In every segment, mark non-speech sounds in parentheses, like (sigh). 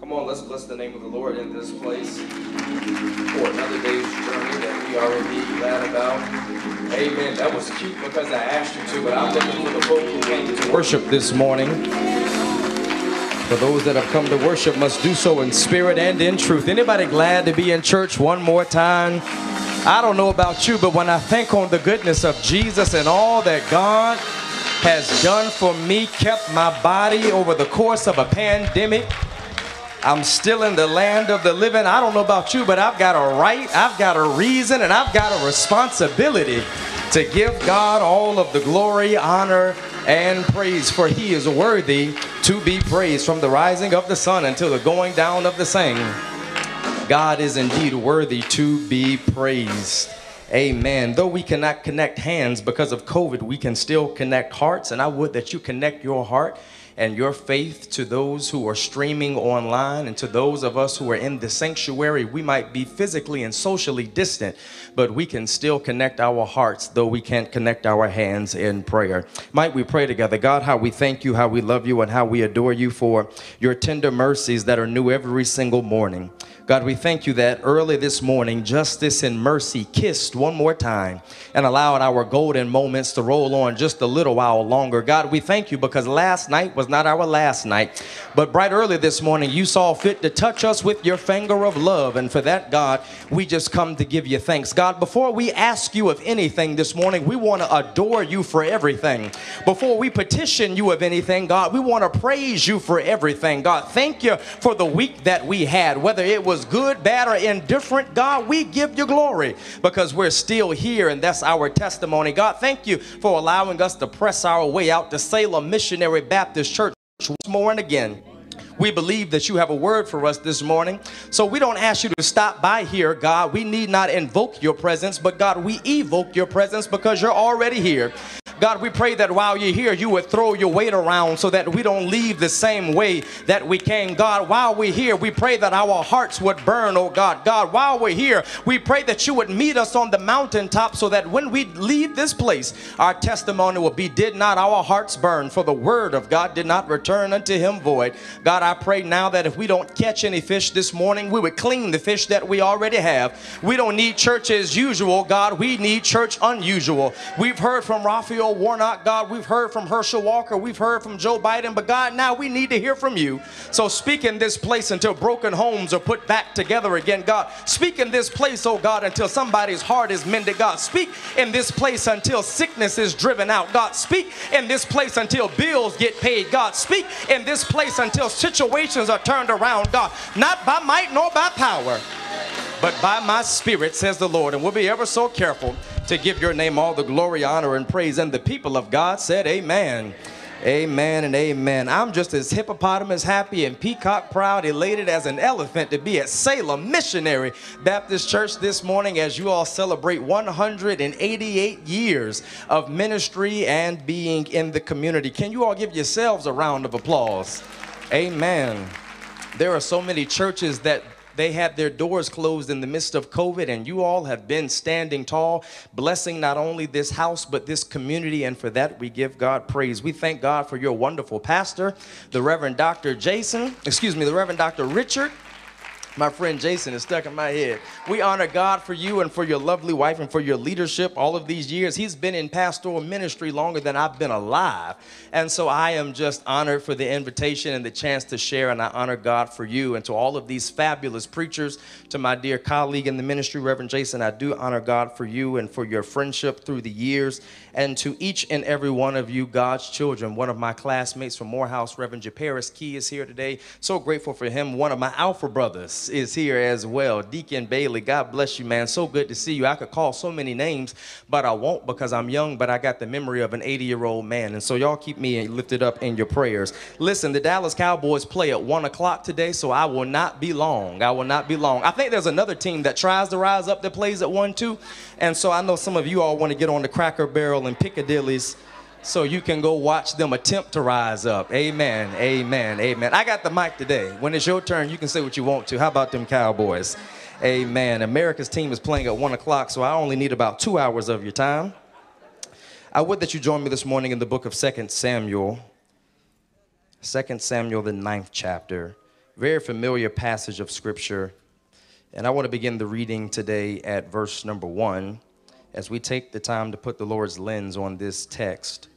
Come on, let's bless the name of the Lord in this place for another day's journey that we are indeed glad about. Amen. That was cute because I asked you to, but I'm looking for the folk who came to worship this morning. For those that have come to worship must do so in spirit and in truth. Anybody glad to be in church one more time? I don't know about you, but when I think on the goodness of Jesus and all that God has done for me, kept my body over the course of a pandemic, I'm still in the land of the living. I don't know about you, but I've got a right, I've got a reason, and I've got a responsibility to give God all of the glory, honor, and praise, for he is worthy to be praised from the rising of the sun until the going down of the same. God is indeed worthy to be praised. Amen. Though we cannot connect hands because of COVID, we can still connect hearts, and I would that you connect your heart and your faith to those who are streaming online and to those of us who are in the sanctuary. We might be physically and socially distant, but we can still connect our hearts, though we can't connect our hands in prayer. Might we pray together? God, how we thank you, how we love you, and how we adore you for your tender mercies that are new every single morning. God, we thank you that early this morning, justice and mercy kissed one more time and allowed our golden moments to roll on just a little while longer. God, we thank you because last night was not our last night, but bright early this morning, you saw fit to touch us with your finger of love. And for that, God, we just come to give you thanks. God, before we ask you of anything this morning, we want to adore you for everything. Before we petition you of anything, God, we want to praise you for everything. God, thank you for the week that we had, whether it was was good, bad, or indifferent, God, we give you glory because we're still here and that's our testimony. God, thank you for allowing us to press our way out to Salem Missionary Baptist Church once more and again. We believe that you have a word for us this morning. So we don't ask you to stop by here, God. We need not invoke your presence, but God, we evoke your presence because you're already here. God, we pray that while you're here, you would throw your weight around so that we don't leave the same way that we came. God, while we're here, we pray that our hearts would burn, oh God. God, while we're here, we pray that you would meet us on the mountaintop so that when we leave this place, our testimony will be, Did not our hearts burn? For the word of God did not return unto him void. God, I pray now that if we don't catch any fish this morning, we would clean the fish that we already have. We don't need church as usual, God. We need church unusual. We've heard from Raphael Warnock, God. We've heard from Herschel Walker. We've heard from Joe Biden. But God, now we need to hear from you. So speak in this place until broken homes are put back together again, God. Speak in this place, oh God, until somebody's heart is mended, God. Speak in this place until sickness is driven out, God. Speak in this place until bills get paid, God. Speak in this place until situations are turned around, God. Not by might nor by power, but by my spirit, says the Lord. And we'll be ever so careful to give your name all the glory, honor, and praise. And the people of God said, Amen. Amen and amen. I'm just as hippopotamus happy and peacock proud, elated as an elephant to be at Salem Missionary Baptist Church this morning as you all celebrate 188 years of ministry and being in the community. Can you all give yourselves a round of applause? Amen. There are so many churches that they had their doors closed in the midst of COVID, and you all have been standing tall, blessing not only this house, but this community. And for that, we give God praise. We thank God for your wonderful pastor, the Reverend Dr. Jason, excuse me, the Reverend Dr. Richard my friend Jason is stuck in my head. We honor God for you and for your lovely wife and for your leadership all of these years. He's been in pastoral ministry longer than I've been alive. And so I am just honored for the invitation and the chance to share. And I honor God for you and to all of these fabulous preachers, to my dear colleague in the ministry, Reverend Jason. I do honor God for you and for your friendship through the years. And to each and every one of you, God's children. One of my classmates from Morehouse, Reverend Japaris Key, is here today. So grateful for him. One of my Alpha brothers is here as well. Deacon Bailey, God bless you, man. So good to see you. I could call so many names, but I won't because I'm young, but I got the memory of an 80 year old man. And so y'all keep me lifted up in your prayers. Listen, the Dallas Cowboys play at 1 o'clock today, so I will not be long. I will not be long. I think there's another team that tries to rise up that plays at 1 too. And so I know some of you all want to get on the Cracker Barrel and Piccadilly's so you can go watch them attempt to rise up. Amen, amen, amen. I got the mic today. When it's your turn, you can say what you want to. How about them Cowboys? Amen. America's team is playing at 1 o'clock, so I only need about two hours of your time. I would that you join me this morning in the book of 2 Samuel. 2 Samuel, the ninth chapter, very familiar passage of Scripture. And I want to begin the reading today at verse number one as we take the time to put the Lord's lens on this text.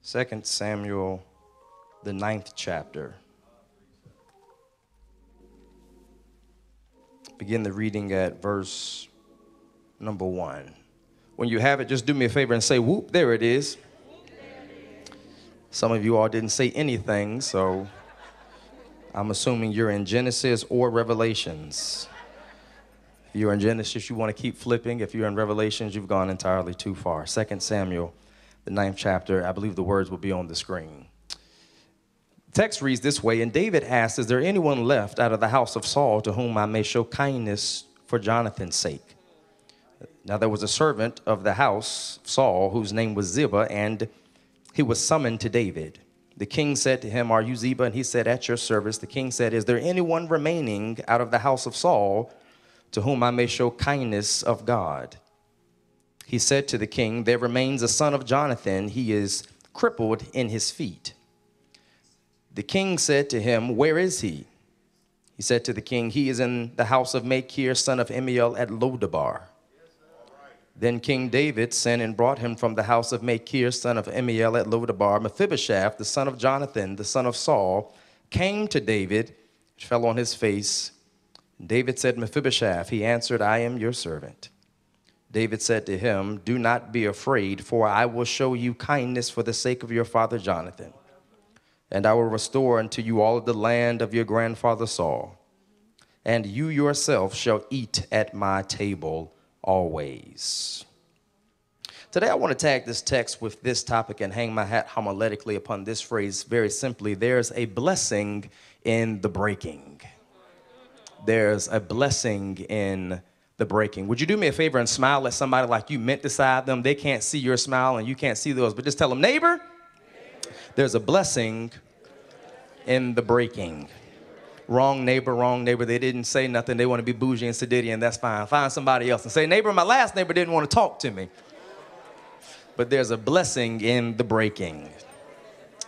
Second Samuel, the ninth chapter. Begin the reading at verse number one. When you have it, just do me a favor and say, whoop, there it is. Some of you all didn't say anything, so I'm assuming you're in Genesis or Revelations. If you're in Genesis, you want to keep flipping. If you're in Revelations, you've gone entirely too far. Second Samuel, the ninth chapter, I believe the words will be on the screen. Text reads this way And David asked, Is there anyone left out of the house of Saul to whom I may show kindness for Jonathan's sake? Now there was a servant of the house, Saul, whose name was Ziba, and he was summoned to David. The king said to him, Are you Ziba? And he said, At your service. The king said, Is there anyone remaining out of the house of Saul to whom I may show kindness of God? He said to the king, There remains a son of Jonathan. He is crippled in his feet. The king said to him, Where is he? He said to the king, He is in the house of Machir, son of Ammiel, at Lodabar. Then King David sent and brought him from the house of Machir, son of Ammiel at Lodabar. Mephibosheth, the son of Jonathan, the son of Saul, came to David, fell on his face. David said, Mephibosheth, he answered, I am your servant. David said to him, Do not be afraid, for I will show you kindness for the sake of your father Jonathan. And I will restore unto you all the land of your grandfather Saul. And you yourself shall eat at my table always. Today, I want to tag this text with this topic and hang my hat homiletically upon this phrase very simply there's a blessing in the breaking. There's a blessing in the breaking. Would you do me a favor and smile at somebody like you meant to side them? They can't see your smile and you can't see those, but just tell them, neighbor, there's a blessing in the breaking wrong neighbor, wrong neighbor. They didn't say nothing. They want to be bougie and sedity, and that's fine. Find somebody else and say, neighbor, my last neighbor didn't want to talk to me. But there's a blessing in the breaking.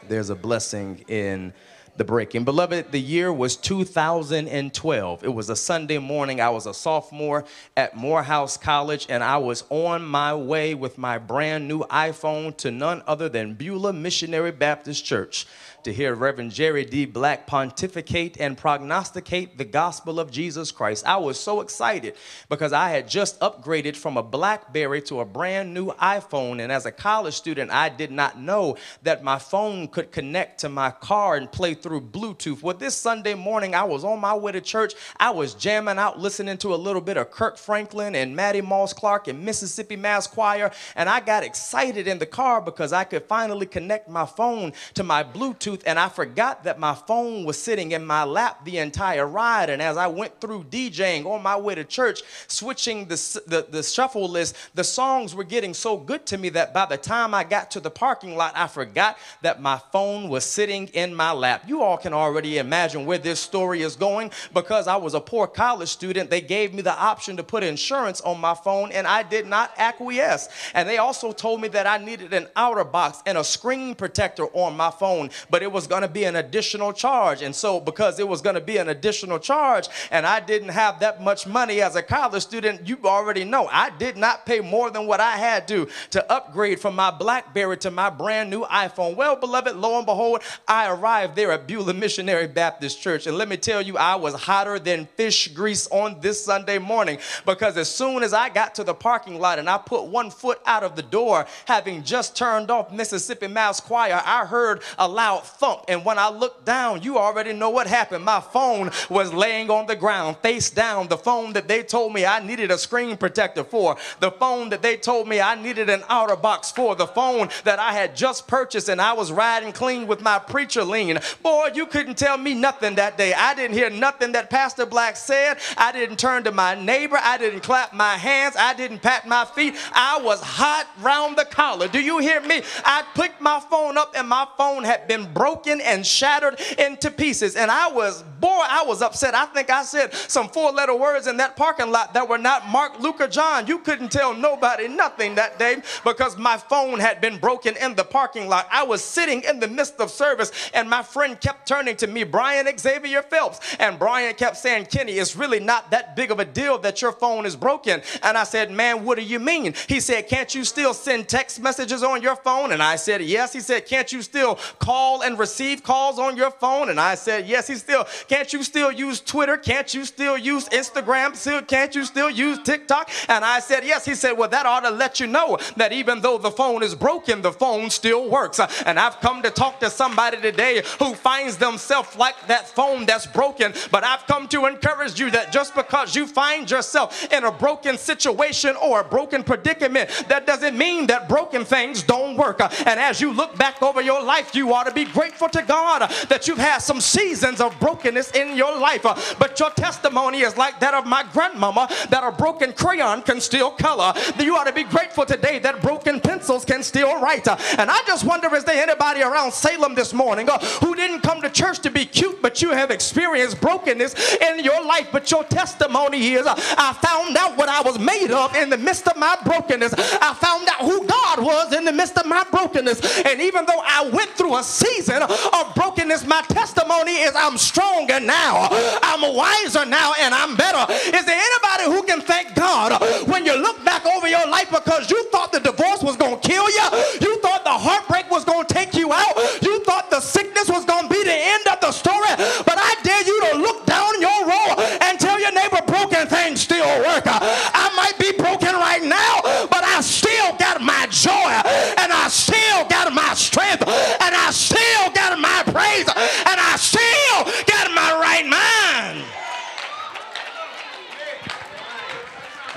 There's a blessing in the breaking. Beloved, the year was 2012. It was a Sunday morning. I was a sophomore at Morehouse College, and I was on my way with my brand new iPhone to none other than Beulah Missionary Baptist Church to hear Reverend Jerry D. Black pontificate and prognosticate the gospel of Jesus Christ. I was so excited because I had just upgraded from a Blackberry to a brand new iPhone. And as a college student, I did not know that my phone could connect to my car and play through Bluetooth. Well, this Sunday morning, I was on my way to church. I was jamming out, listening to a little bit of Kirk Franklin and Mattie Moss Clark and Mississippi Mass Choir. And I got excited in the car because I could finally connect my phone to my Bluetooth And I forgot that my phone was sitting in my lap the entire ride. And as I went through DJing on my way to church, switching the, the, the shuffle list, the songs were getting so good to me that by the time I got to the parking lot, I forgot that my phone was sitting in my lap. You all can already imagine where this story is going because I was a poor college student. They gave me the option to put insurance on my phone and I did not acquiesce. And they also told me that I needed an outer box and a screen protector on my phone. But it was going to be an additional charge. And so, because it was going to be an additional charge, and I didn't have that much money as a college student, you already know I did not pay more than what I had to to upgrade from my Blackberry to my brand new iPhone. Well, beloved, lo and behold, I arrived there at Beulah Missionary Baptist Church. And let me tell you, I was hotter than fish grease on this Sunday morning because as soon as I got to the parking lot and I put one foot out of the door, having just turned off Mississippi Mass Choir, I heard a loud thump. And when I looked down, you already know what happened. My phone was laying on the ground, face down. The phone that they told me I needed a screen protector for. The phone that they told me I needed an outer box for. The phone that I had just purchased and I was riding clean with my preacher lean. Boy, you couldn't tell me nothing that day. I didn't hear nothing that Pastor Black said. I didn't turn to my neighbor. I didn't clap my hands. I didn't pat my feet. I was hot round the collar. Do you hear me? I picked my phone up and my phone had been broken and shattered into pieces. And I was boy, I was upset. I think I said some four letter words in that parking lot that were not Mark, Luke, or John. You couldn't tell nobody nothing that day because my phone had been broken in the parking lot. I was sitting in the midst of service and my friend kept turning to me, Brian Xavier Phelps. And Brian kept saying, Kenny, it's really not that big of a deal that your phone is broken. And I said, Man, what do you mean? He said, Can't you still send text messages on your phone? And I said, Yes. He said, Can't you still call and receive calls on your phone? And I said, Yes. He still, Can't you still use Twitter? Can't you still use Instagram? Can't you still use TikTok? And I said, Yes. He said, Well, that ought to let you know that even though the phone is broken, the phone still works. Uh, and I've come to talk to somebody today who finds themselves like that phone that's broken. But I've come to encourage you that just because you find yourself in a broken situation or a broken predicament, that doesn't mean that broken things don't work. Uh, and as you look back over your life, you ought to be grateful to God uh, that you've had some seasons of brokenness in your life. But your testimony is like that of my grandmama that a broken crayon can still color. You ought to be grateful today that broken pencils can still write. And I just wonder is there anybody around Salem this morning uh, who didn't come to church to be cute, but you have experienced brokenness in your life? But your testimony is uh, I found out what I was made of in the midst of my brokenness. I found out who God was in the midst of my brokenness. And even though I went through a season of brokenness, my testimony is I'm stronger now. I'm wiser now and I'm better. Is there anybody who can thank God when you look back over your life because you thought the divorce was going to kill you? You thought the heartbreak was going to take you out? You thought the sickness was going to be the end of the story? But I dare you to look down your row and tell your neighbor broken things still work. I might be broken right now, but I still got my joy and I still got my strength and I still got my praise and I still got my right mind.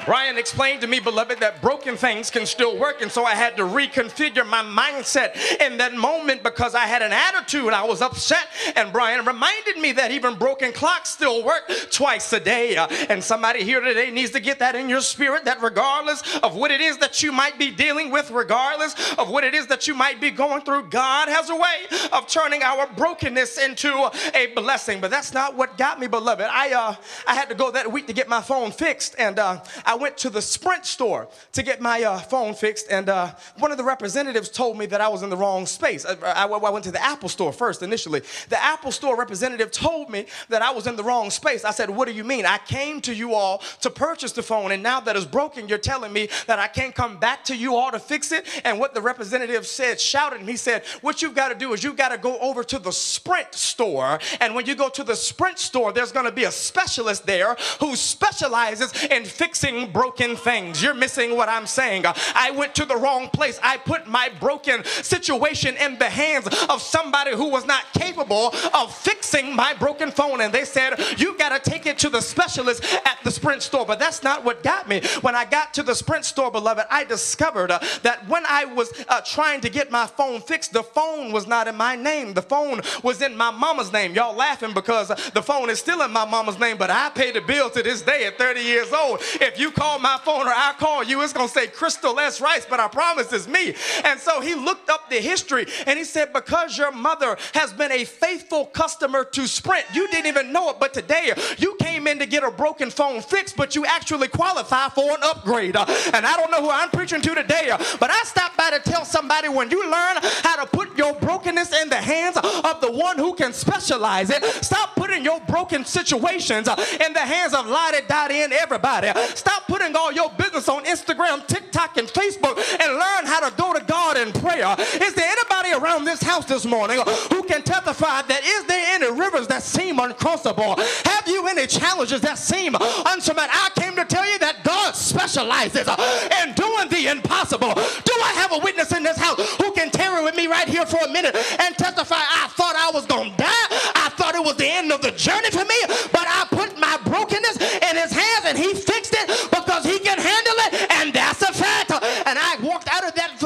Brian explained to me, beloved, that broken things can still work. And so I had to reconfigure my mindset in that moment because I had an attitude. I was upset. And Brian reminded me that even broken clocks still work twice a day. Uh, and somebody here today needs to get that in your spirit that regardless of what it is that you might be dealing with, regardless of what it is that you might be going through, God has a way of turning our brokenness into a blessing. But that's not what got me, beloved. I, uh, I had to go that week to get my phone fixed. And uh, I went to the Sprint store to get my uh, phone fixed, and uh, one of the representatives told me that I was in the wrong space. I, I, I, went to the Apple store first initially. The Apple store representative told me that I was in the wrong space. I said, What do you mean? I came to you all to purchase the phone, and now that it's broken, you're telling me that I can't come back to you all to fix it? And what the representative said, shouted, and he said, What you've got to do is you've got to go over to the Sprint store, and when you go to the Sprint store, there's going to be a specialist there who specializes in fixing broken things. You're missing what I'm saying. I went to the wrong place. I put my broken situation in the hands of somebody who was not capable of fixing my broken phone. And they said, You got to take it to the specialist at the Sprint store. But that's not what got me. When I got to the Sprint store, beloved, I discovered uh, that when I was uh, trying to get my phone fixed, the phone was not in my name. The phone was in my mama's name. Y'all laughing because the phone is still in my mama's name, but I pay the bill to this day at 30 years old. If you call my phone or I call you, it's going to say Crystal S. Rice, but I promise it's me. And so he looked up the history and he said, Because your mother has been a faithful customer to Sprint, you didn't even know it, but today you came in to get a broken phone fixed, but you actually qualify for an upgrade. Uh, and I don't know who I'm preaching to today, uh, but I stopped by to tell somebody when you learn how to put your brokenness in the hands of the one who can specialize it, stop putting your broken situations uh, in the hands of lottie dottie and everybody. Stop putting all your business on Instagram, TikTok, and Facebook and learn how to go to God in prayer. Is there anybody around this house this morning who can testify that is there any rivers that seem uncrossable? Have you any challenges that seem unsurmountable? I came to tell you that God specializes in doing the impossible. Do I have a witness in this house who can tarry with me right here for a minute and testify? I thought I was going to die. I thought it was the end of the journey for me, but I put my brokenness in his hands and he fixed it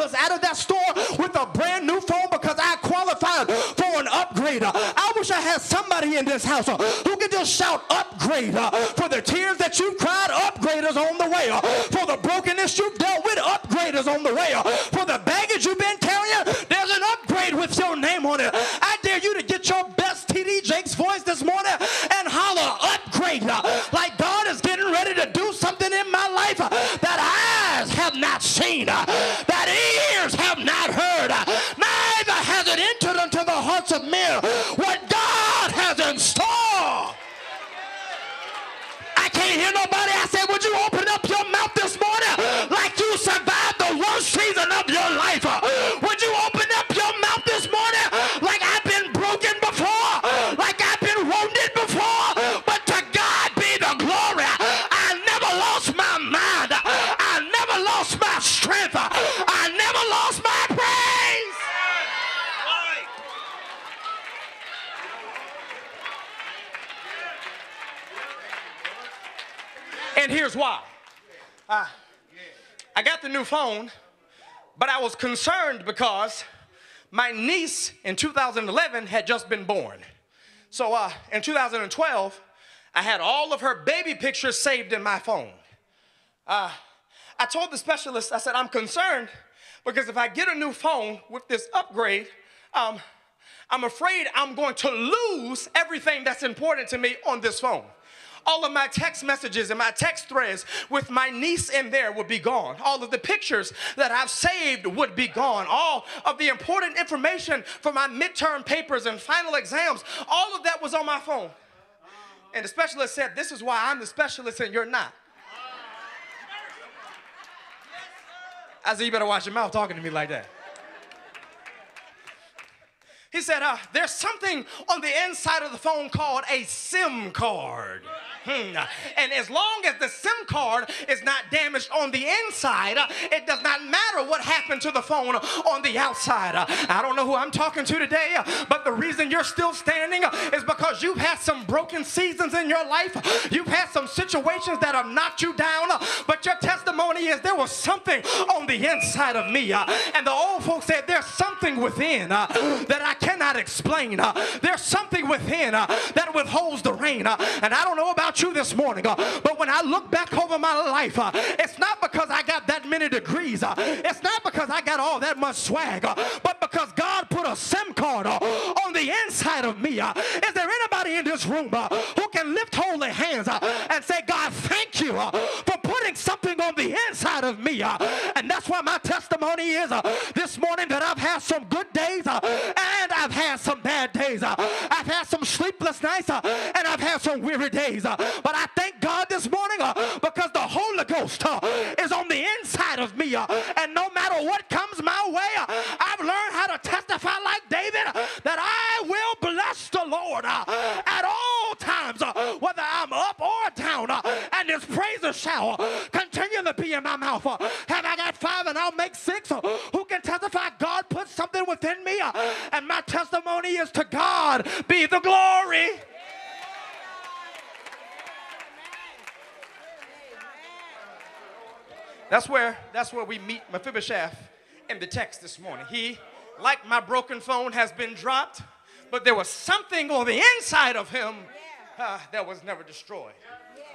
that out of that store with a brand new phone because I qualified for an upgrade. I wish I had somebody in this house uh, who could just shout upgrade uh, for the tears that you've cried. Upgraders on the way. Uh, for the brokenness you've dealt with. Upgraders on the way. For the baggage you've been seen, uh, that ears have not heard, uh, neither has it entered into the hearts of men what God has in store. I can't hear nobody. I said, would you open up your mouth this morning like you survived the worst season of your life? New phone, but I was concerned because my niece in 2011 had just been born. So uh, in 2012, I had all of her baby pictures saved in my phone. Uh, I told the specialist, I said, I'm concerned because if I get a new phone with this upgrade, um, I'm afraid I'm going to lose everything that's important to me on this phone all of my text messages and my text threads with my niece in there would be gone. All of the pictures that I've saved would be gone. All of the important information for my midterm papers and final exams, all of that was on my phone. And the specialist said, This is why I'm the specialist and you're not. I said, You better watch your mouth talking to me like that. He said, uh, There's something on the inside of the phone called a SIM card. Hmm. And as long as the SIM card is not damaged on the inside, uh, it does not matter what happened to the phone on the outside. Uh, I don't know who I'm talking to today, uh, but the you're still standing is because you've had some broken seasons in your life. You've had some situations that have knocked you down, but your testimony is there was something on the inside of me. And the old folks said, There's something within uh, that I cannot explain. uh, There's something within uh, that withholds the rain. And I don't know about you this morning, but when I look back over my life, it's not because I got that many degrees. It's not because I got all that much swag, but because God put a SIM card on the inside of me. uh. Is there anybody in this room uh, who can lift holy hands uh, and say, God, thank you uh, for putting something on the inside of me? Uh, and that's why my testimony is uh, this morning that I've had some good days and I've had some bad days. I've had some sleepless nights and I've had some weary days. But I thank God this morning because the Holy Ghost is on the inside of me. And no matter what comes my way, I've learned how to testify like David that I will bless the Lord uh, at all times, uh, whether I'm up or down. uh, And his praises shall uh, continually be in my mouth. Have I got five and I'll make six? Who can testify God put something within me? And my testimony is to God be the glory. That's where that's where we meet Mephibosheth in the text this morning. He, like my broken phone, has been dropped, but there was something on the inside of him uh, that was never destroyed.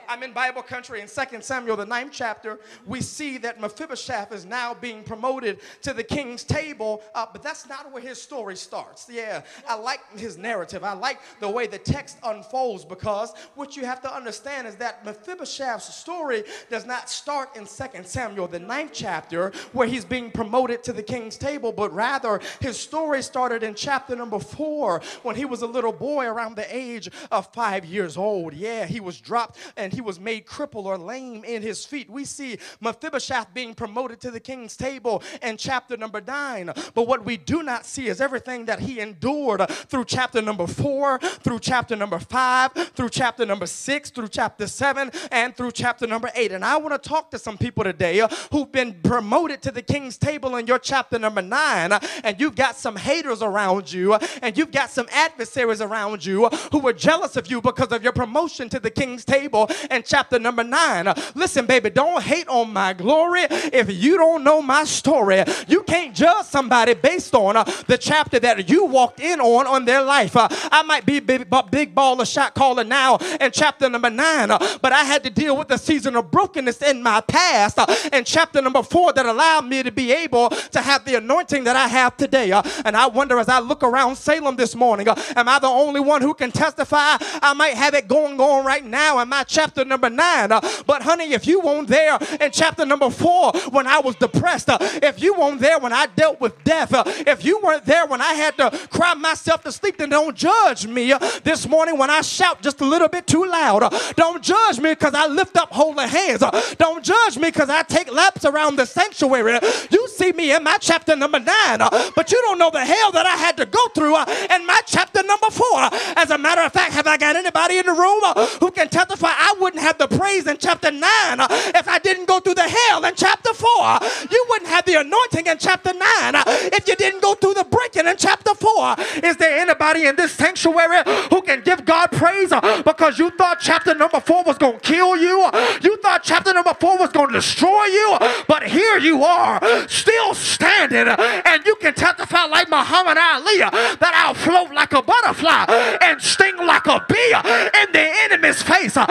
I'm in Bible country in 2 Samuel, the ninth chapter. We see that Mephibosheth is now being promoted to the king's table, uh, but that's not where his story starts. Yeah, I like his narrative. I like the way the text unfolds because what you have to understand is that Mephibosheth's story does not start in 2 Samuel, the ninth chapter, where he's being promoted to the king's table, but rather his story started in chapter number four when he was a little boy around the age of five years old. Yeah, he was dropped and he was made crippled or lame in his feet. We see Mephibosheth being promoted to the king's table in chapter number nine. But what we do not see is everything that he endured through chapter number four, through chapter number five, through chapter number six, through chapter seven, and through chapter number eight. And I want to talk to some people today who've been promoted to the king's table in your chapter number nine, and you've got some haters around you, and you've got some adversaries around you who are jealous of you because of your promotion to the king's table in chapter number nine. Uh, Listen, baby, don't hate on my glory if you don't know my story. You can't judge somebody based on uh, the chapter that you walked in on on their life. Uh, I might be big, big baller shot caller now in chapter number nine, uh, but I had to deal with the season of brokenness in my past uh, in chapter number four that allowed me to be able to have the anointing that I have today. Uh, and I wonder as I look around Salem this morning, uh, am I the only one who can testify? I might have it going on right now in my chapter chapter number nine. Uh, but honey, if you weren't there in chapter number four when I was depressed, uh, if you weren't there when I dealt with death, uh, if you weren't there when I had to cry myself to sleep, then don't judge me this morning when I shout just a little bit too loud. Don't judge me because I lift up holy hands. Don't judge me because I take laps around the sanctuary. You see me in my chapter number nine, but you don't know the hell that I had to go through in my chapter number four. As a matter of fact, have I got anybody in the room who can testify I wouldn't have the praise in chapter nine uh, if I didn't go through the hell in chapter four? You wouldn't have the anointing in chapter nine uh, if you didn't go through the breaking in chapter four. Is there anybody in this sanctuary who can give God praise uh, because you thought chapter number four was going to kill you? You thought chapter number four was going to destroy you? But here you are, still standing, and you can testify like Muhammad Ali that I'll float like a butterfly and sting like a bee in the enemy's face. Uh,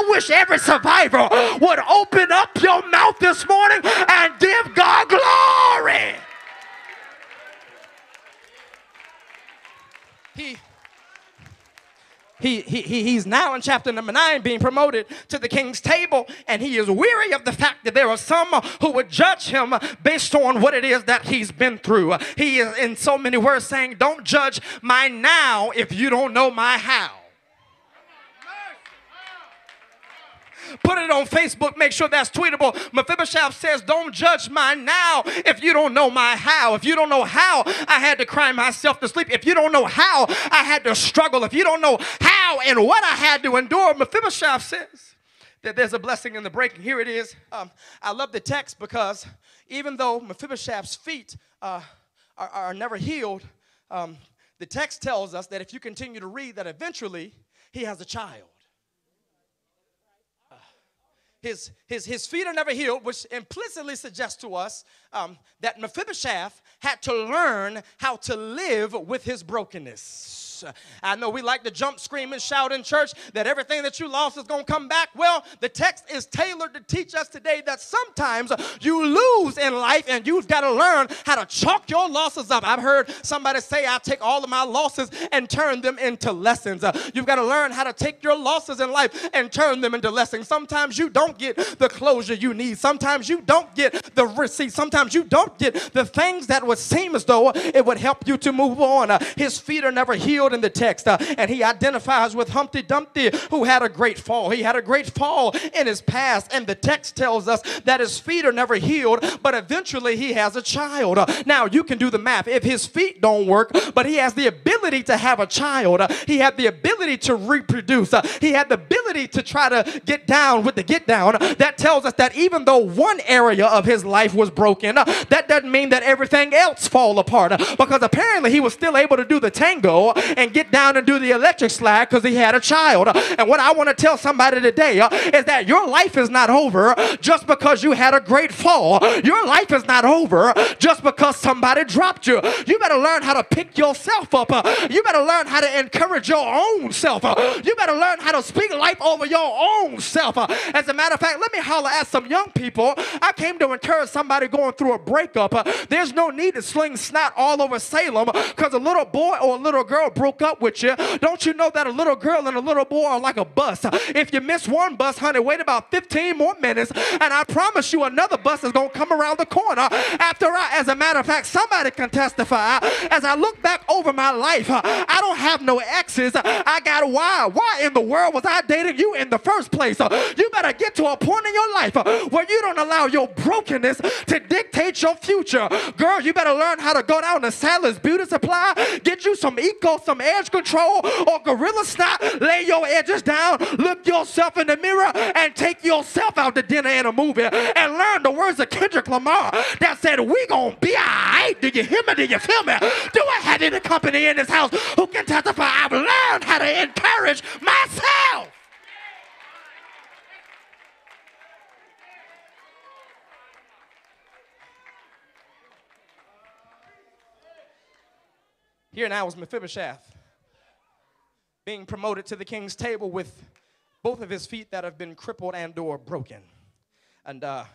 I wish every survivor would open up your mouth this morning and give God glory. He he, he, he- he's now in chapter number nine being promoted to the king's table, and he is weary of the fact that there are some who would judge him based on what it is that he's been through. He is, in so many words, saying, Don't judge my now if you don't know my how. Put it on Facebook. Make sure that's tweetable. Mephibosheth says, Don't judge my now if you don't know my how. If you don't know how I had to cry myself to sleep. If you don't know how I had to struggle. If you don't know how and what I had to endure. Mephibosheth says that there's a blessing in the breaking. Here it is. Um, I love the text because even though Mephibosheth's feet uh, are, are never healed, um, the text tells us that if you continue to read, that eventually he has a child his, his, his feet are never healed, which implicitly suggests to us um, that Mephibosheth had to learn how to live with his brokenness. I know we like to jump, scream, and shout in church that everything that you lost is going to come back. Well, the text is tailored to teach us today that sometimes you lose in life and you've got to learn how to chalk your losses up. I've heard somebody say, I take all of my losses and turn them into lessons. Uh, you've got to learn how to take your losses in life and turn them into lessons. Sometimes you don't get the closure you need. Sometimes you don't get the receipt. Sometimes you don't get the things that would seem as though it would help you to move on. Uh, his feet are never healed in the text, uh, and he identifies with Humpty Dumpty, who had a great fall. He had a great fall in his past, and the text tells us that his feet are never healed, but eventually he has a child. Uh, now you can do the math. If his feet don't work, but he has the ability to have a child, uh, he had the ability to reproduce, uh, he had the ability to try to get down with the get down. That tells us that even though one area of his life was broken, uh, that doesn't mean that everything else fall apart. uh, Because apparently he was still able to do the tango and get down and do the electric slide because he had a child. And what I want to tell somebody today uh, is that your life is not over just because you had a great fall. Your life is not over just because somebody dropped you. You better learn how to pick yourself up. Uh, You better learn how to encourage your own self. Uh, You better learn how to speak life over your own self. As a matter of fact, let me holler at some young people. I came to encourage somebody going through a breakup. There's no need to sling snot all over Salem because a little boy or a little girl broke up with you. Don't you know that a little girl and a little boy are like a bus? If you miss one bus, honey, wait about 15 more minutes, and I promise you another bus is going to come around the corner. After I, as a matter of fact, somebody can testify. As I look back over my life, I don't have no exes. I got why. Why in the world was I dating you in the first place? You better get to a point in your life where you don't allow your brokenness to dictate your future. Girl, you better learn how to go down to Sally's Beauty Supply, get you some Eco, some edge control, or Gorilla Snot, lay your edges down, look yourself in the mirror, and take yourself out to dinner and a movie, and learn the words of Kendrick Lamar that said, we gonna be alright. Do you hear me? Do you feel me? Do I have any company in this house who can testify I've learned how to encourage myself? Here now is Mephibosheth being promoted to the king's table with both of his feet that have been crippled and or broken. And uh,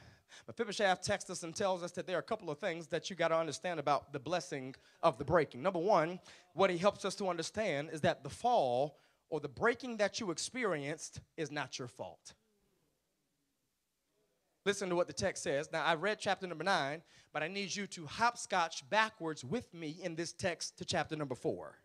Mephibosheth texts us and tells us that there are a couple of things that you got to understand about the blessing of the breaking. Number one, what he helps us to understand is that the fall or the breaking that you experienced is not your fault. Listen to what the text says. Now, I read chapter number nine, but I need you to hopscotch backwards with me in this text to chapter number four.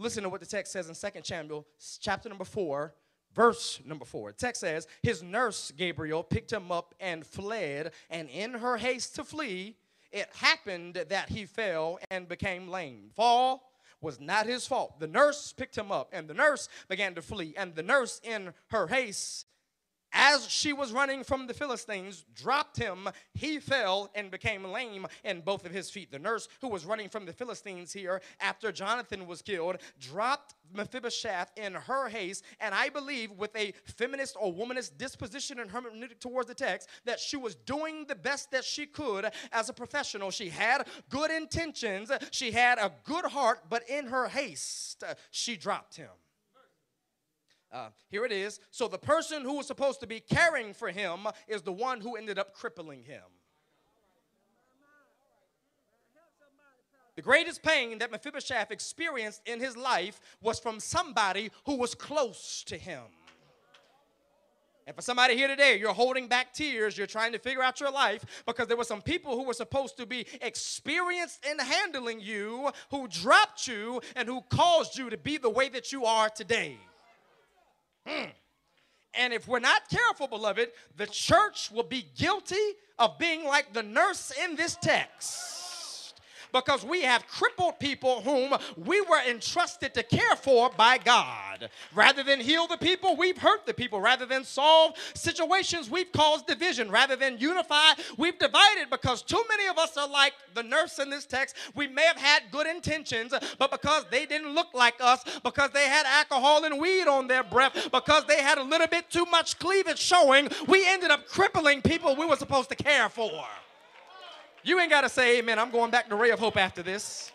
Listen to what the text says in Second Samuel, chapter number 4, verse number 4. The text says, His nurse, Gabriel, picked him up and fled, and in her haste to flee, it happened that he fell and became lame. Fall was not his fault. The nurse picked him up, and the nurse began to flee, and the nurse, in her haste, as she was running from the Philistines, dropped him. He fell and became lame in both of his feet. The nurse who was running from the Philistines here after Jonathan was killed dropped Mephibosheth in her haste, and I believe with a feminist or womanist disposition and hermeneutic towards the text that she was doing the best that she could as a professional. She had good intentions, she had a good heart, but in her haste, she dropped him. Uh, here it is. So the person who was supposed to be caring for him is the one who ended up crippling him. The greatest pain that Mephibosheth experienced in his life was from somebody who was close to him. And for somebody here today, you're holding back tears, you're trying to figure out your life because there were some people who were supposed to be experienced in handling you, who dropped you, and who caused you to be the way that you are today. Mm. And if we're not careful, beloved, the church will be guilty of being like the nurse in this text because we have crippled people whom we were entrusted to care for by God. Rather than heal the people, we've hurt the people. Rather than solve situations, we've caused division. Rather than unify, we've divided because too many of us are like the nurse in this text. We may have had good intentions, but because they didn't look like us, because they had alcohol and weed on their breath, because they had a little bit too much cleavage showing, we ended up crippling people we were supposed to care for. You ain't got to say amen. I'm going back to Ray of Hope after this.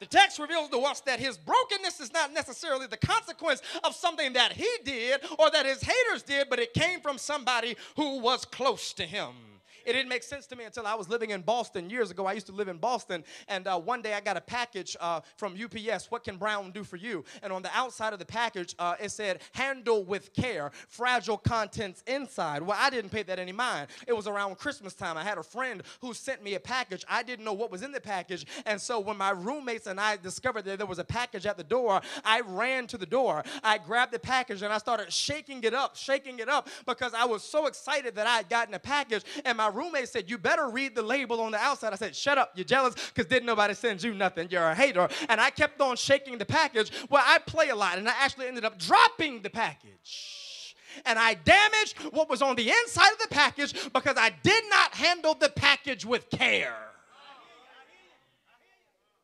The text reveals to us that his brokenness is not necessarily the consequence of something that he did or that his haters did, but it came from somebody who was close to him. It didn't make sense to me until I was living in Boston years ago. I used to live in Boston, and uh, one day I got a package uh, from UPS. What can Brown do for you? And on the outside of the package, uh, it said, "Handle with care, fragile contents inside." Well, I didn't pay that any mind. It was around Christmas time. I had a friend who sent me a package. I didn't know what was in the package, and so when my roommates and I discovered that there was a package at the door, I ran to the door. I grabbed the package and I started shaking it up, shaking it up because I was so excited that I had gotten a package, and my roommate said, You better read the label on the outside. I said, Shut up, you're jealous because didn't nobody send you nothing. You're a hater. And I kept on shaking the package. Well, I play a lot, and I actually ended up dropping the package. And I damaged what was on the inside of the package because I did not handle the package with care.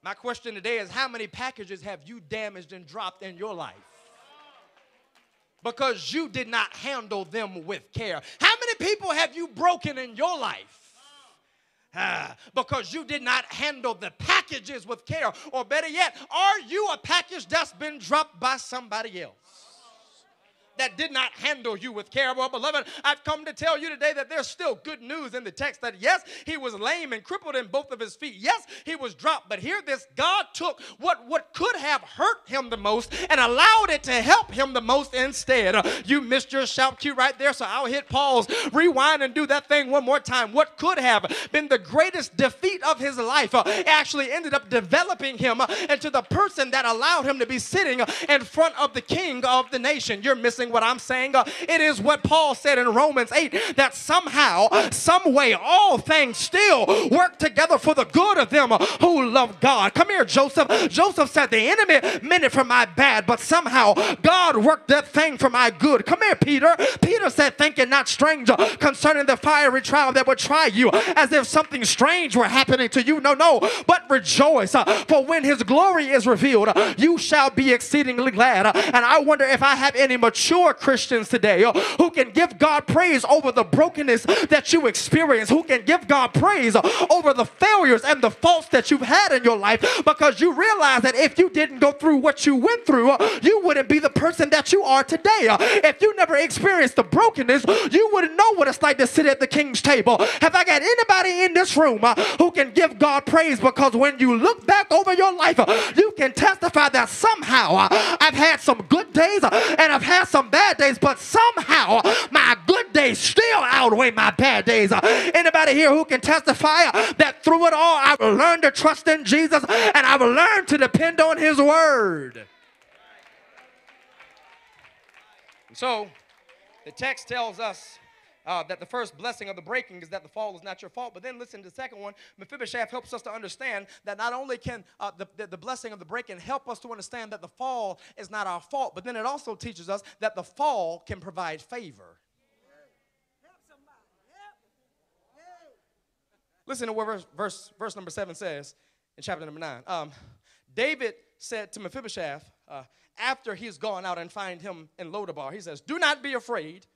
My question today is how many packages have you damaged and dropped in your life? because you did not handle them with care. How people have you broken in your life? Ah, because you did not handle the packages with care. Or better yet, are you a package that's been dropped by somebody else? That did not handle you with care. Well, beloved, I've come to tell you today that there's still good news in the text that yes, he was lame and crippled in both of his feet. Yes, he was dropped. But hear this God took what, what could have hurt him the most and allowed it to help him the most instead. Uh, you missed your shout cue right there, so I'll hit pause, rewind, and do that thing one more time. What could have been the greatest defeat of his life uh, actually ended up developing him uh, into the person that allowed him to be sitting in front of the king of the nation. You're missing what I'm saying? Uh, it is what Paul said in Romans 8 that somehow, some way, all things still work together for the good of them who love God. Come here, Joseph. Joseph said, The enemy meant it for my bad, but somehow God worked that thing for my good. Come here, Peter. Peter said, Thinking not strange concerning the fiery trial that would try you, as if something strange were happening to you. No, no, but rejoice, uh, for when his glory is revealed, you shall be exceedingly glad. And I wonder if I have any mature mature Christians today who can give God praise over the brokenness that you experience, who can give God praise over the failures and the faults that you've had in your life because you realize that if you didn't go through what you went through, uh, you wouldn't be the person that you are today. Uh, if you never experienced the brokenness, you wouldn't know what it's like to sit at the king's table. Have I got anybody in this room uh, who can give God praise because when you look back over your life, you can testify that somehow I've had some good days and I've had some bad days, but somehow my good days still outweigh my bad days. Anybody here who can testify that through it all I've learned to trust in Jesus and I've learned to depend on His Word? So, the text tells us uh, that the first blessing of the breaking is that the fall is not your fault. But then listen to the second one. Mephibosheth helps us to understand that not only can uh, the, the, the blessing of the breaking help us to understand that the fall is not our fault, but then it also teaches us that the fall can provide favor. Listen to what verse, verse, verse number seven says in chapter number nine. Um, David said to Mephibosheth, uh, after he's gone out and find him in Lodabar, he says, Do not be afraid,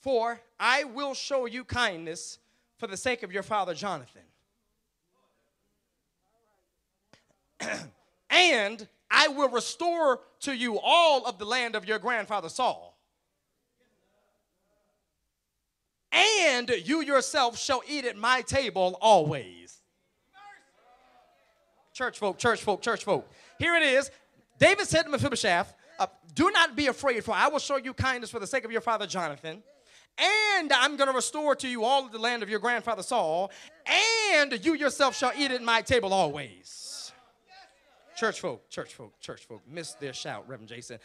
for I will show you kindness for the sake of your father Jonathan. (clears throat) and I will restore to you all of the land of your grandfather Saul. And you yourself shall eat at my table always. Church folk, church folk, church folk. Here it is. David said to Mephibosheth, uh, Do not be afraid, for I will show you kindness for the sake of your father Jonathan. And I'm going to restore to you all of the land of your grandfather Saul, and you yourself shall eat at my table always. Church folk, church folk, church folk, miss their shout, Reverend Jason.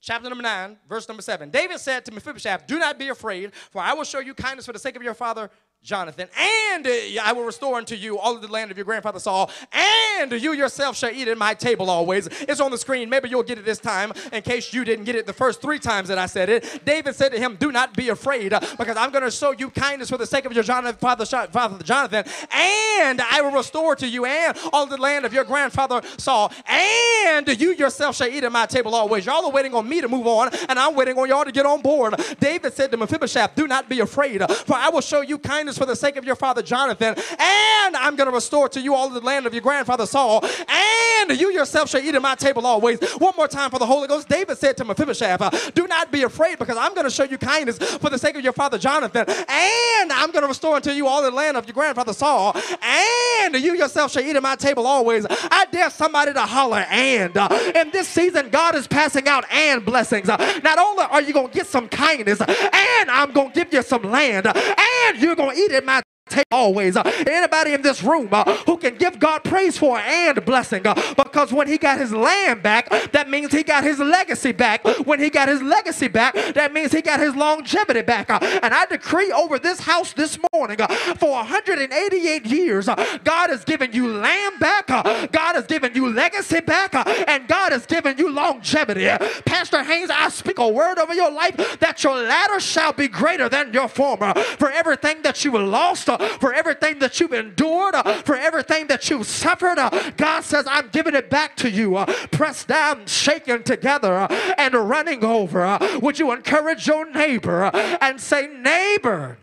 Chapter number 9, verse number 7. David said to Mephibosheth, Do not be afraid, for I will show you kindness for the sake of your father Jonathan, and I will restore unto you all of the land of your grandfather Saul, and you yourself shall eat at my table always. It's on the screen. Maybe you'll get it this time in case you didn't get it the first three times that I said it. David said to him, Do not be afraid, because I'm going to show you kindness for the sake of your father, father Jonathan, and I will restore to you and all the land of your grandfather Saul, and you yourself shall eat at my table always. Y'all are waiting on me to move on, and I'm waiting on y'all to get on board. David said to Mephibosheth, Do not be afraid, for I will show you kindness for the sake of your father Jonathan, and I'm going to restore to you all the land of your grandfather Saul, and you yourself shall eat at my table always. One more time for the Holy Ghost. David said to Mephibosheth, uh, Do not be afraid, because I'm going to show you kindness for the sake of your father Jonathan, and I'm going to restore unto you all the land of your grandfather Saul, and you yourself shall eat at my table always. I dare somebody to holler, and uh, in this season, God is passing out and blessings. Not only are you going to get some kindness, and I'm going to give you some land, and you're going to eat at my take always. Uh, anybody in this room uh, who can give God praise for and blessing uh, because when he got his land back, that means he got his legacy back. When he got his legacy back, that means he got his longevity back. Uh, and I decree over this house this morning for 188 years, God has given you land back, God has given you legacy back, and God has given you longevity. Pastor Haynes, I speak a word over your life that your latter shall be greater than your former. For everything that you lost, for everything that you've endured, uh, for everything that you've suffered. Uh, God says, I'm giving it back to you, uh, pressed down, shaken together, and running over. Would you encourage your neighbor and say, Neighbor,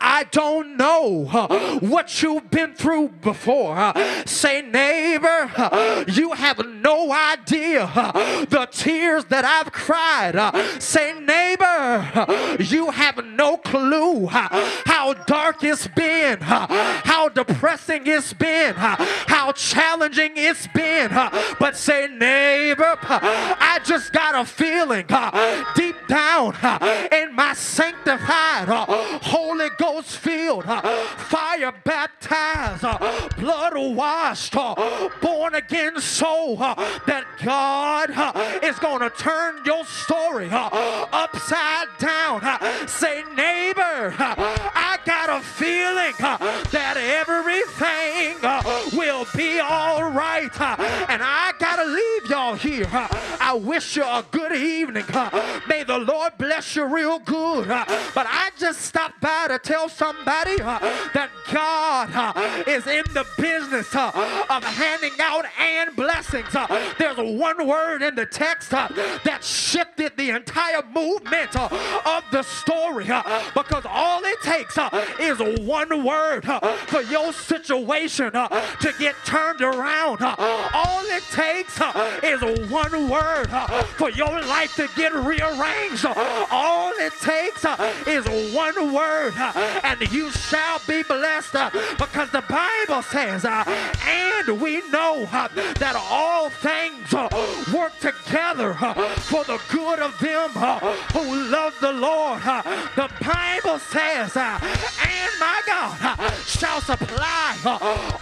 I don't know what you've been through before. Say, neighbor, you have no idea the tears that I've cried. say, neighbor, you have no clue how dark it's been, how depressing it's been, how challenging it's been. But say, neighbor, just got a feeling deep down in my sanctified Holy Ghost uh, fire baptized, uh, blood washed, uh, born again soul that God is going to turn your story upside down. Say, neighbor, I got a feeling that everything will be all right. And I got to leave y'all here, I wish you a good evening. Uh, may the Lord bless you real good. Uh, but I just stopped by to tell somebody uh, that God is in the business of handing out and blessings. There's one word in the text that shifted the entire movement of the story because all it takes is one word for your situation to get turned around. All it takes is one word for your life to get rearranged. All it takes uh, is one word, uh, and you shall be blessed uh, because the Bible says, and we know that all things work together for the good of them who love the Lord. The Bible says, and my God shall supply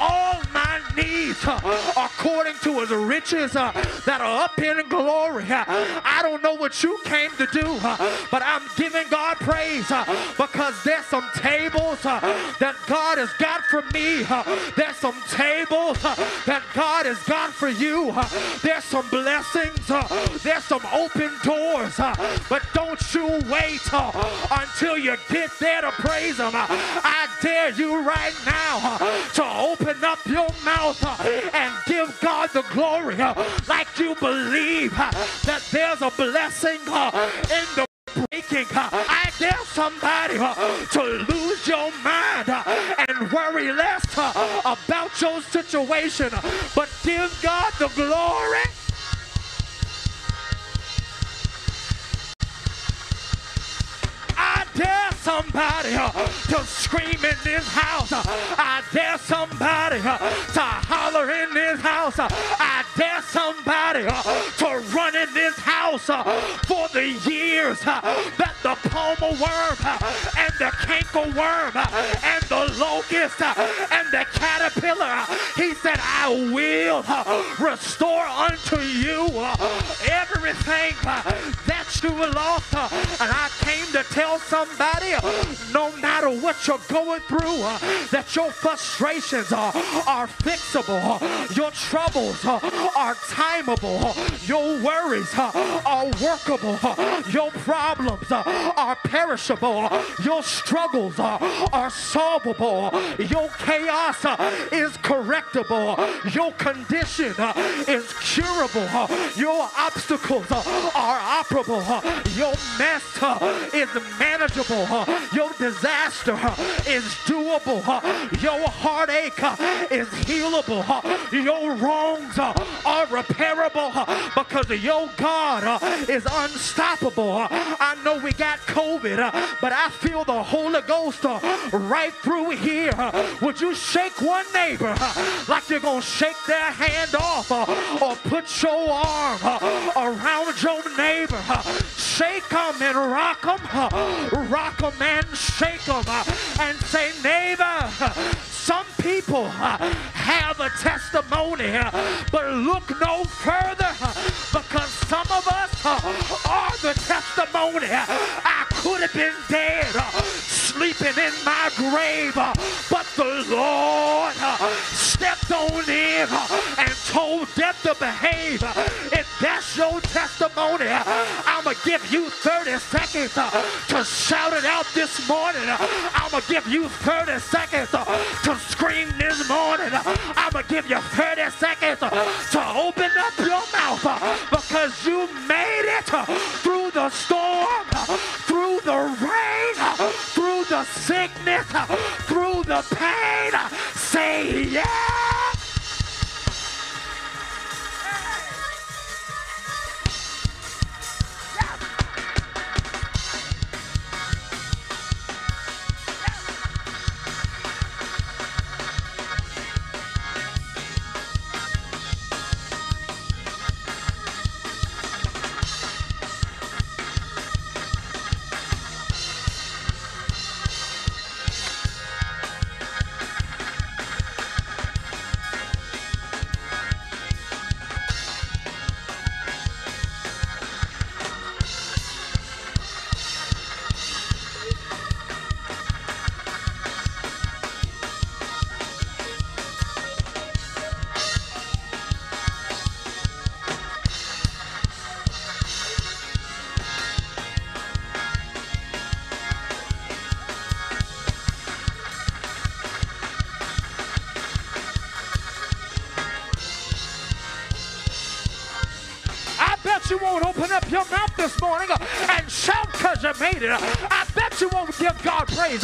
all my needs according to his riches that are up in glory. (laughs) I don't know what you came to do, but I'm giving God praise because there's some tables that God has got for me. There's some tables that God has got for you. There's some blessings. There's some open doors. But don't you wait until you get there to praise Him. I dare you right now to open up your mouth and give God the glory like you believe that there's a blessing uh, in the breaking. Uh, I dare somebody uh, to lose your mind and worry less about your situation, but give God the glory. Somebody uh, to scream in this house. I dare somebody uh, to holler in this house. I dare somebody uh, to run in this house uh, for the years uh, that the palmer worm uh, and the canker worm uh, and the locust uh, and the caterpillar. uh, He said, I will uh, restore unto you uh, everything uh, that you lost. uh, And I came to tell somebody, no matter what you're going through, uh, that your frustrations uh, are fixable, uh, your troubles uh, are timeable, uh, your worries uh, are workable, uh, your problems uh, are perishable, uh, your struggles are solvable, your chaos is correctable, your condition is curable, your obstacles are operable, your mess is manageable, your disaster is doable, your heartache is healable, your wrongs are repairable because your God is unstoppable. I know we got COVID, but I feel the Holy Ghost right through here. Would you shake one neighbor like you're going to shake their hand off or put your arm around your neighbor? Shake them and rock them, rock them and shake them, and say, neighbor, some people uh, have a testimony, uh, but look no further uh, because some of us uh, are the testimony. I could have been dead, uh, sleeping in my grave, uh, but the Lord uh, stepped on in and told death to behave. If that's your testimony, I'm going to give you 30 seconds to shout it out this morning. I'm going to give you 30 seconds to scream this morning. I'm going to give you 30 seconds to open up your mouth because you made it through the storm, through the rain, through the sickness, through the pain. Say yeah. I bet you won't give God praise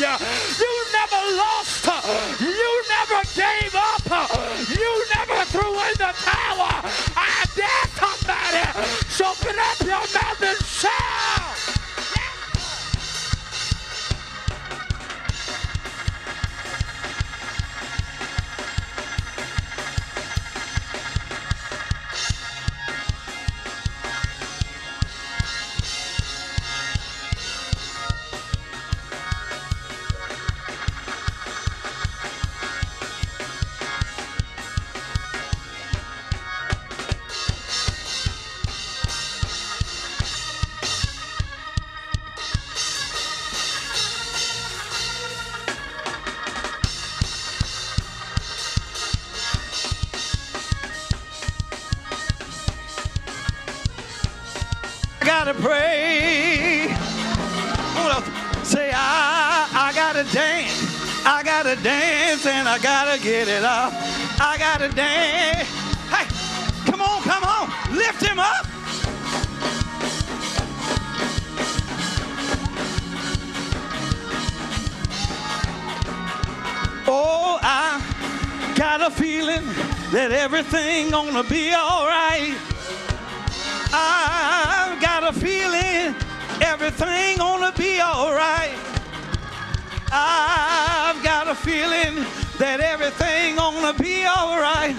hands I gotta get it up. I gotta dance. Hey, come on, come on. Lift him up. Oh, I got a feeling that everything gonna be all right. I've got a feeling everything gonna be all right. I've got a feeling that everything gonna be all right.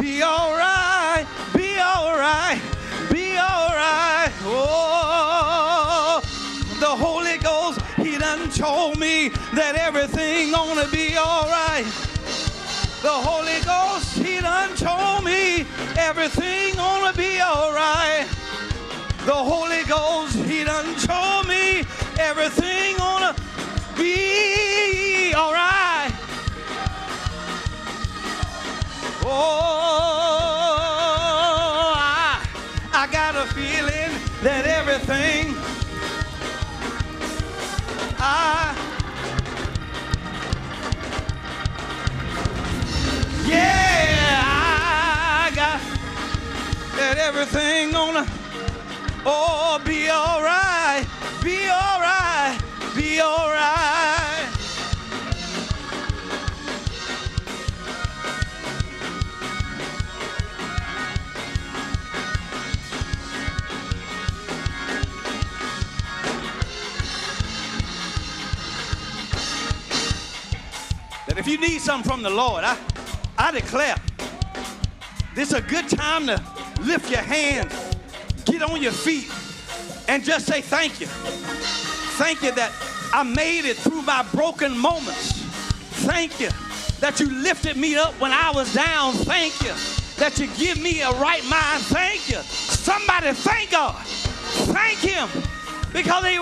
Be all right, be all right, be all right. Oh, the Holy Ghost, He done told me that everything gonna be all right. The Holy Ghost, He done told me everything gonna be alright. The Holy Ghost, He done told me everything gonna be alright. Oh, I, I got a feeling that everything I Yeah, I got that everything gonna oh be alright, be alright, be alright. If you need something from the Lord, I I declare this is a good time to lift your hands, get on your feet, and just say thank you. Thank you that I made it through my broken moments. Thank you that you lifted me up when I was down. Thank you that you give me a right mind. Thank you. Somebody thank God. Thank Him because He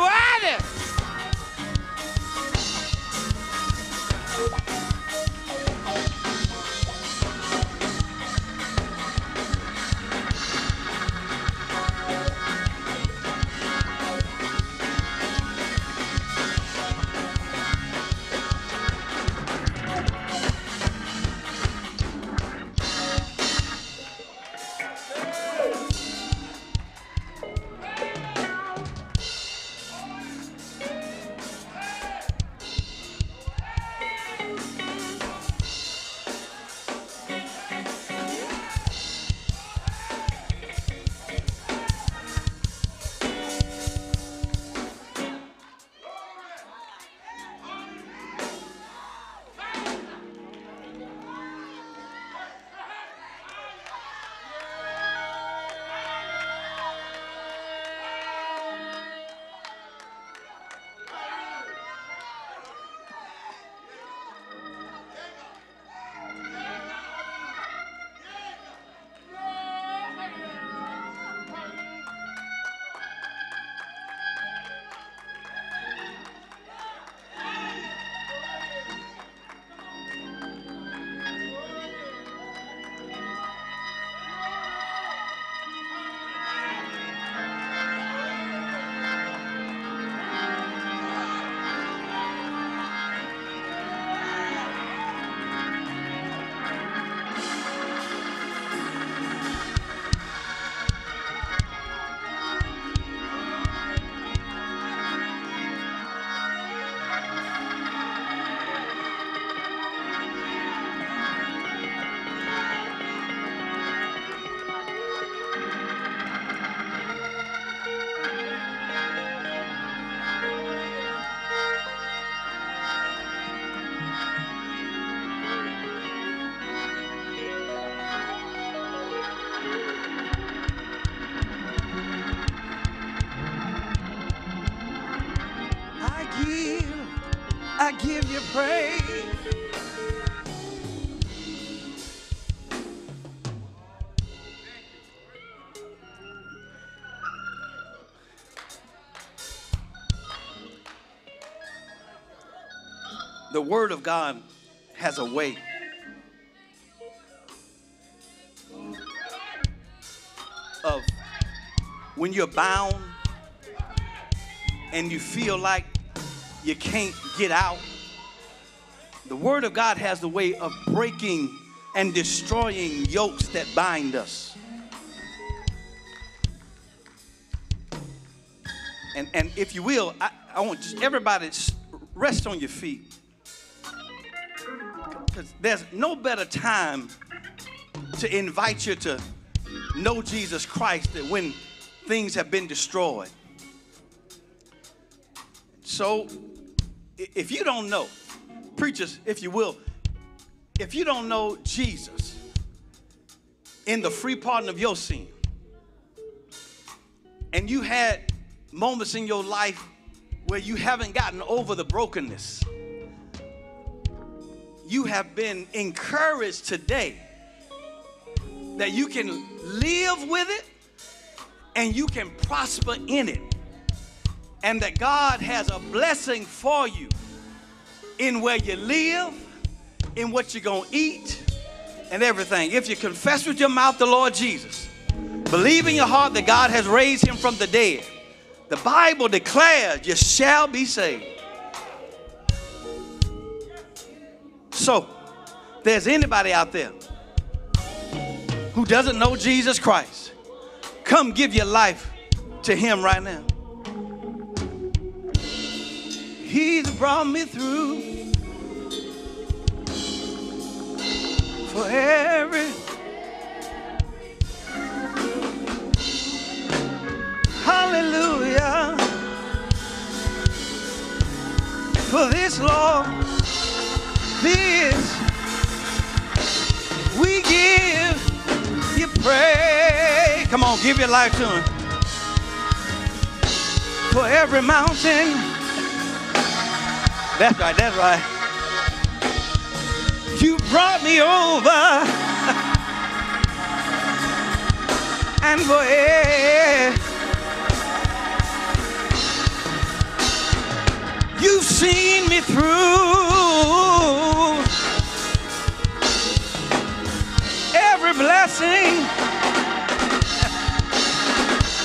I give you praise. The Word of God has a way of when you're bound and you feel like you can't get out. The Word of God has the way of breaking and destroying yokes that bind us. And, and if you will, I, I want everybody to rest on your feet. Because there's no better time to invite you to know Jesus Christ than when things have been destroyed. So, if you don't know, preachers, if you will, if you don't know Jesus in the free pardon of your sin, and you had moments in your life where you haven't gotten over the brokenness, you have been encouraged today that you can live with it and you can prosper in it. And that God has a blessing for you in where you live, in what you're going to eat, and everything. If you confess with your mouth the Lord Jesus, believe in your heart that God has raised him from the dead, the Bible declares you shall be saved. So, there's anybody out there who doesn't know Jesus Christ, come give your life to him right now. He's brought me through for every hallelujah. For this Lord this we give you praise. Come on give your life to him. For every mountain that's right that's right you brought me over (laughs) and every You've seen me through every blessing.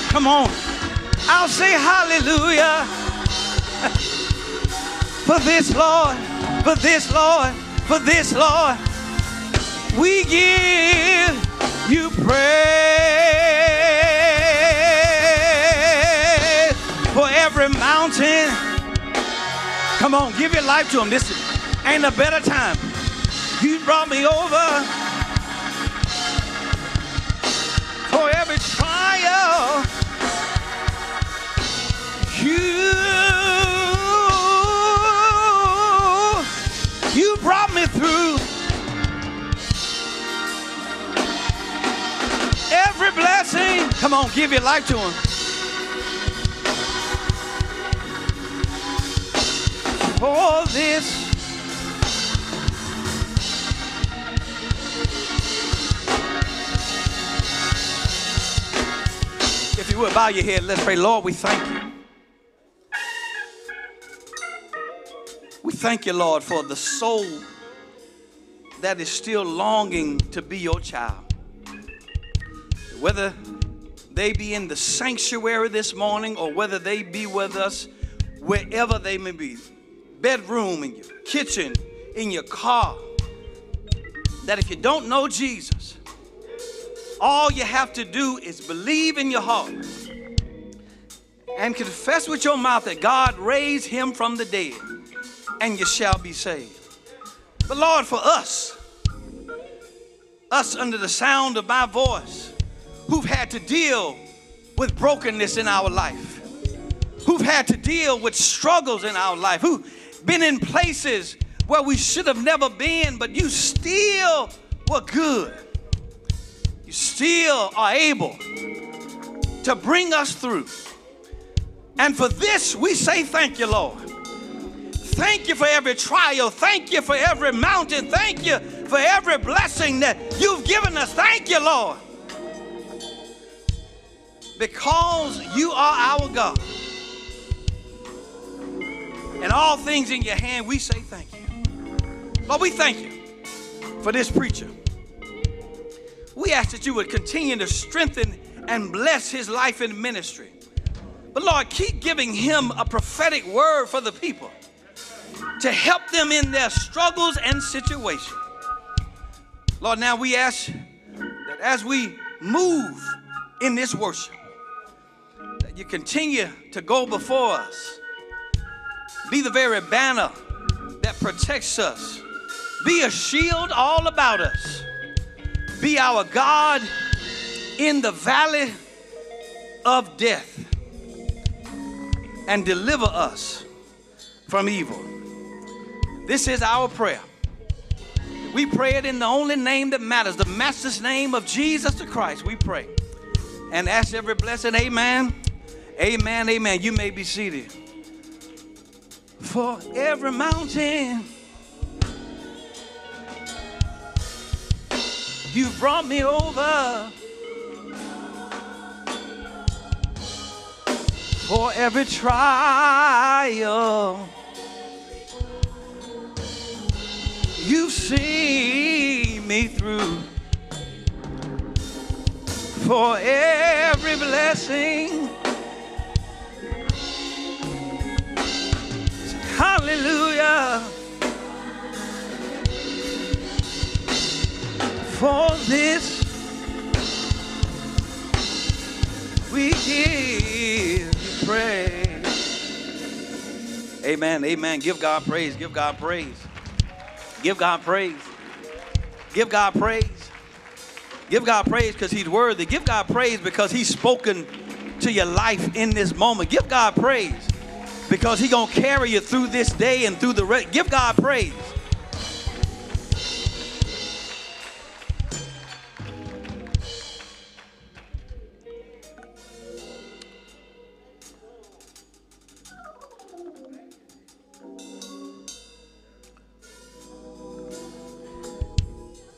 (laughs) Come on. I'll say hallelujah for this, Lord, for this, Lord, for this, Lord. We give you praise for every mountain. Come on, give your life to him. This ain't a better time. You brought me over for every trial. You, Come on, give your life to him. for this. If you would bow your head, let's pray. Lord, we thank you. We thank you, Lord, for the soul that is still longing to be your child. Whether they be in the sanctuary this morning or whether they be with us wherever they may be bedroom, in your kitchen, in your car. That if you don't know Jesus, all you have to do is believe in your heart and confess with your mouth that God raised him from the dead, and you shall be saved. But Lord, for us, us under the sound of my voice, who've had to deal with brokenness in our life, who've had to deal with struggles in our life, who've been in places where we should have never been, but you still were good. You still are able to bring us through. And for this, we say thank you, Lord. Thank you for every trial. Thank you for every mountain. Thank you for every blessing that you've given us. Thank you, Lord. Because you are our God. And all things in your hand, we say thank you. Lord, we thank you for this preacher. We ask that you would continue to strengthen and bless his life in ministry. But Lord, keep giving him a prophetic word for the people to help them in their struggles and situations. Lord, now we ask that as we move in this worship, you continue to go before us. Be the very banner that protects us. Be a shield all about us. Be our God in the valley of death and deliver us from evil. This is our prayer. We pray it in the only name that matters, the Master's name of Jesus the Christ. We pray. And ask every blessing, amen. Amen, amen. You may be seated. For every mountain you brought me over. For every trial you've seen me through. For every blessing Hallelujah. For this we give praise. Amen. Amen. Give God praise. Give God praise. Give God praise. Give God praise. Give God praise because He's worthy. Give God praise because He's spoken to your life in this moment. Give God praise because He's gonna carry you through this day and through the rest. Give God praise.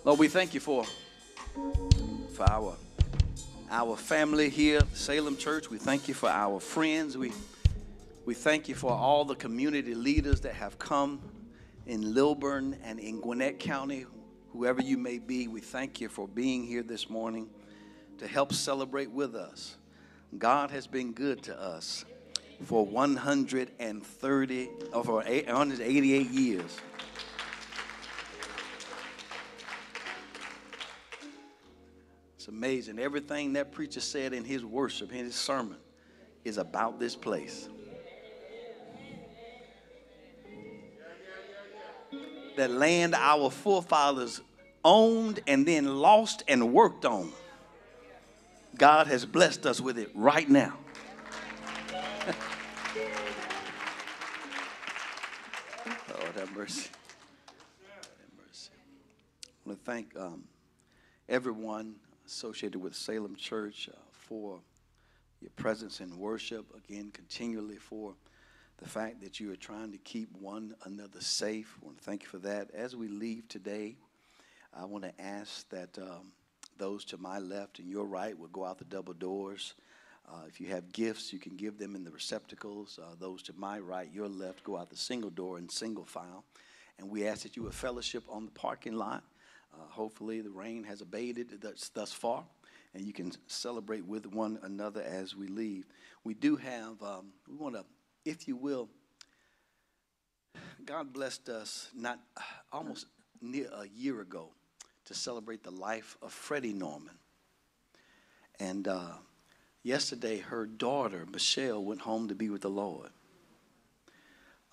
Lord, we thank you for for our our family here, Salem Church. We thank you for our friends. We we thank you for all the community leaders that have come in Lilburn and in Gwinnett County, whoever you may be. We thank you for being here this morning to help celebrate with us. God has been good to us for 130 or for 188 years. It's amazing. Everything that preacher said in his worship, in his sermon, is about this place. That land our forefathers owned and then lost and worked on. God has blessed us with it right now. (laughs) Lord have mercy. Have mercy. I want to thank um, everyone associated with Salem Church uh, for your presence in worship. Again, continually for the fact that you are trying to keep one another safe. I want to thank you for that. As we leave today, I want to ask that um, those to my left and your right will go out the double doors. Uh, if you have gifts, you can give them in the receptacles. Uh, those to my right, your left, go out the single door in single file. And we ask that you would fellowship on the parking lot. Uh, hopefully, the rain has abated thus, thus far, and you can celebrate with one another as we leave. We do have, um, we want to, if you will, God blessed us not almost near a year ago to celebrate the life of Freddie Norman. And uh, yesterday, her daughter, Michelle, went home to be with the Lord.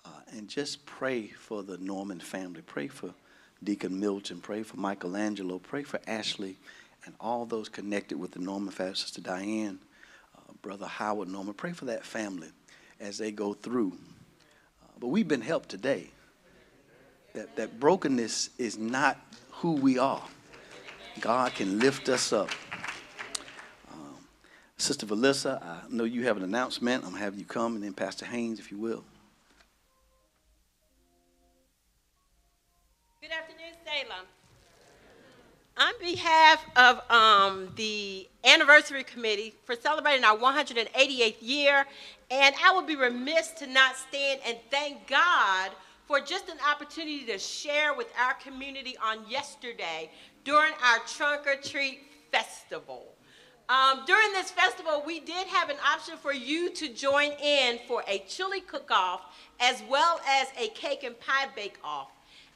Uh, and just pray for the Norman family. Pray for Deacon Milton. Pray for Michelangelo. Pray for Ashley and all those connected with the Norman family. Sister Diane, uh, Brother Howard Norman. Pray for that family as they go through. Uh, but we've been helped today. That, that brokenness is not who we are. God can lift us up. Um, Sister Valissa, I know you have an announcement. I'm going to have you come, and then Pastor Haynes, if you will. Good afternoon, Salem. On behalf of um, the Anniversary Committee for celebrating our 188th year and I would be remiss to not stand and thank God for just an opportunity to share with our community on yesterday during our Trunk or Treat Festival. Um, during this festival, we did have an option for you to join in for a chili cook-off as well as a cake and pie bake-off.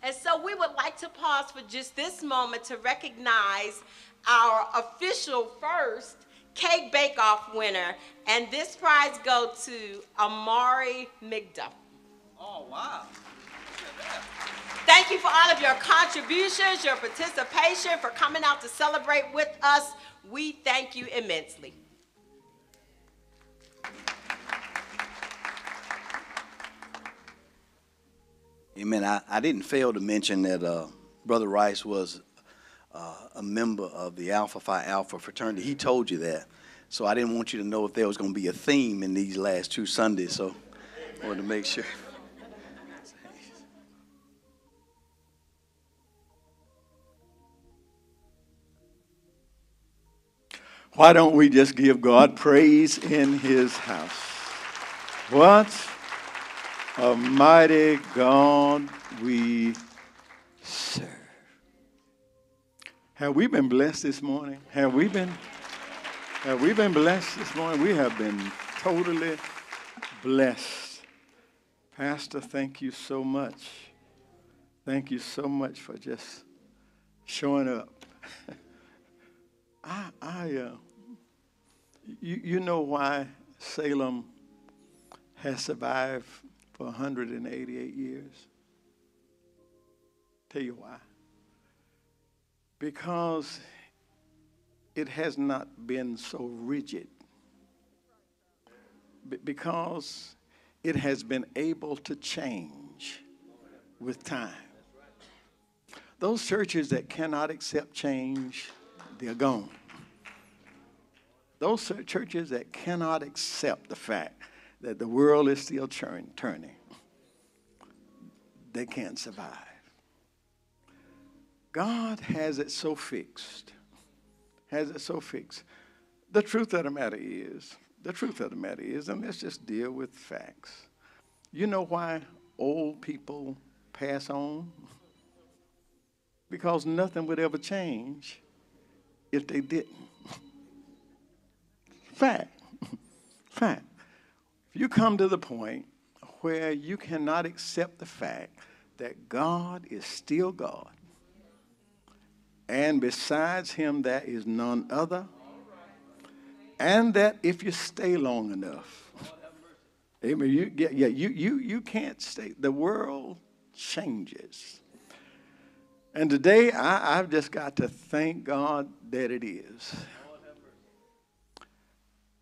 And so we would like to pause for just this moment to recognize our official first cake bake-off winner. And this prize goes to Amari McDuff. Oh, wow. Thank you for all of your contributions, your participation, for coming out to celebrate with us. We thank you immensely. Amen. I, I didn't fail to mention that uh, Brother Rice was uh, a member of the Alpha Phi Alpha fraternity. He told you that. So I didn't want you to know if there was going to be a theme in these last two Sundays. So I wanted to make sure. Why don't we just give God praise in his house? What a mighty God we serve. Have we been blessed this morning? Have we been have we been blessed this morning? We have been totally blessed. Pastor, thank you so much. Thank you so much for just showing up. (laughs) I, I, uh, you, you know why Salem has survived for 188 years? Tell you why. Because it has not been so rigid. Because it has been able to change with time. Those churches that cannot accept change, they're gone. Those churches that cannot accept the fact that the world is still turn, turning, they can't survive. God has it so fixed, has it so fixed. The truth of the matter is, the truth of the matter is, and let's just deal with facts. You know why old people pass on? Because nothing would ever change if they didn't. (laughs) Fact. (laughs) Fact. If you come to the point where you cannot accept the fact that God is still God, and besides him there is none other, and that if you stay long enough, (laughs) amen, you, yeah, you, you, you can't stay. The world changes. And today I, I've just got to thank God that it is.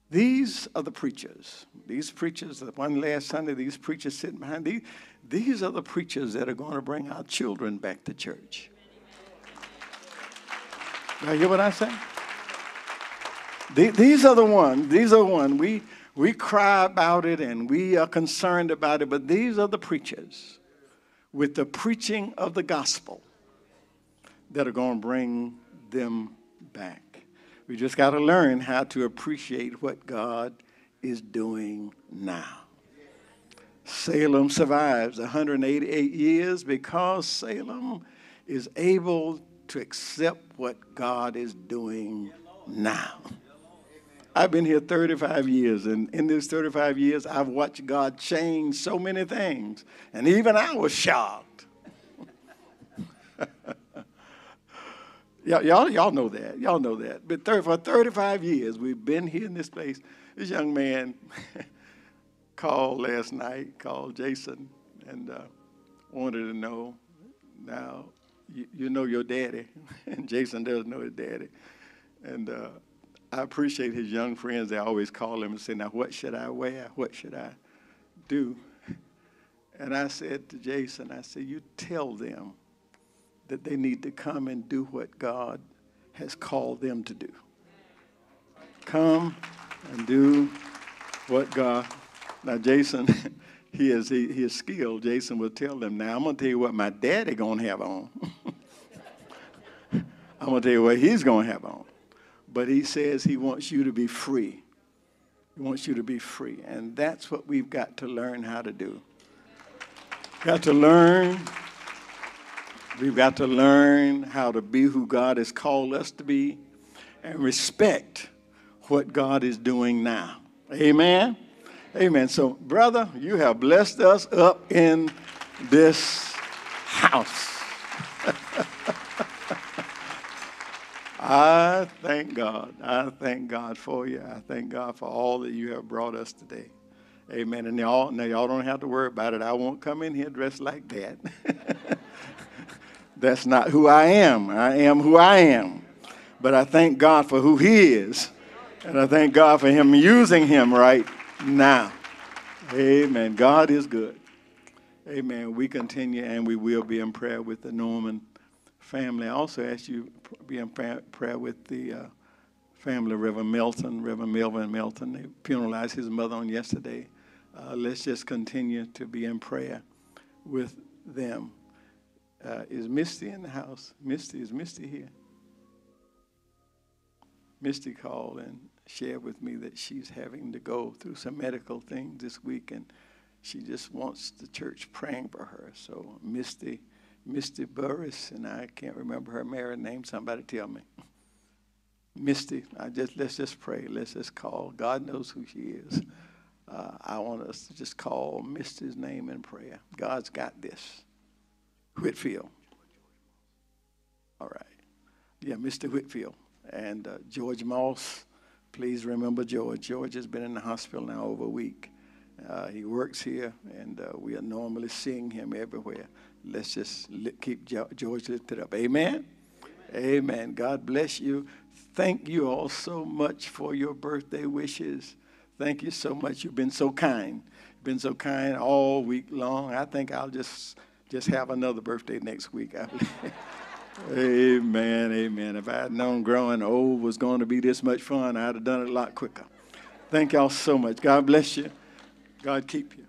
These are the preachers. These preachers, the one last Sunday, these preachers sitting behind these, these are the preachers that are going to bring our children back to church. Now, hear what I say? These are the ones, these are the ones. We, we cry about it and we are concerned about it, but these are the preachers with the preaching of the gospel that are going to bring them back. We just got to learn how to appreciate what God is doing now. Salem survives 188 years because Salem is able to accept what God is doing now. I've been here 35 years, and in these 35 years, I've watched God change so many things, and even I was shocked. (laughs) Y'all, y'all, know that. Y'all know that. But 30, for 35 years, we've been here in this place. This young man (laughs) called last night, called Jason, and uh, wanted to know. Now, you, you, know your daddy, (laughs) and Jason does know his daddy. And uh, I appreciate his young friends. They always call him and say, Now, what should I wear? What should I do? (laughs) And I said to Jason, I said, You tell them that they need to come and do what God has called them to do. Come and do what God. Now, Jason, (laughs) he is he, he is skilled. Jason will tell them. Now, I'm gonna tell you what my daddy gonna have on. (laughs) I'm to tell you what he's to have on. But he says he wants you to be free. He wants you to be free. And that's what we've got to learn how to do. Got to learn. We've got to learn how to be who God has called us to be and respect what God is doing now. Amen. Amen. So, brother, you have blessed us up in this house. (laughs) I thank God. I thank God for you. I thank God for all that you have brought us today. Amen. And y'all, now y'all don't have to worry about it. I won't come in here dressed like that. (laughs) That's not who I am. I am who I am. But I thank God for who He is. And I thank God for Him using Him right now. Amen. God is good. Amen. We continue and we will be in prayer with the Norman family. I also ask you be in prayer with the uh, family, Reverend Milton, Reverend Melvin Milton. They funeralized his mother on yesterday. Uh, let's just continue to be in prayer with them. Uh, is Misty in the house? Misty, is Misty here? Misty called and shared with me that she's having to go through some medical things this week, and she just wants the church praying for her. So, Misty, Misty Burris, and I can't remember her married name. Somebody tell me. Misty, I just let's just pray. Let's just call. God knows who she is. Uh, I want us to just call Misty's name in prayer. God's got this. Whitfield. All right. Yeah, Mr. Whitfield and uh, George Moss. Please remember George. George has been in the hospital now over a week. Uh, he works here, and uh, we are normally seeing him everywhere. Let's just li- keep George lifted up. Amen? Amen? Amen. God bless you. Thank you all so much for your birthday wishes. Thank you so much. You've been so kind. You've been so kind all week long. I think I'll just just have another birthday next week. (laughs) amen, amen. If I had known growing old was going to be this much fun, I'd have done it a lot quicker. Thank y'all so much. God bless you. God keep you.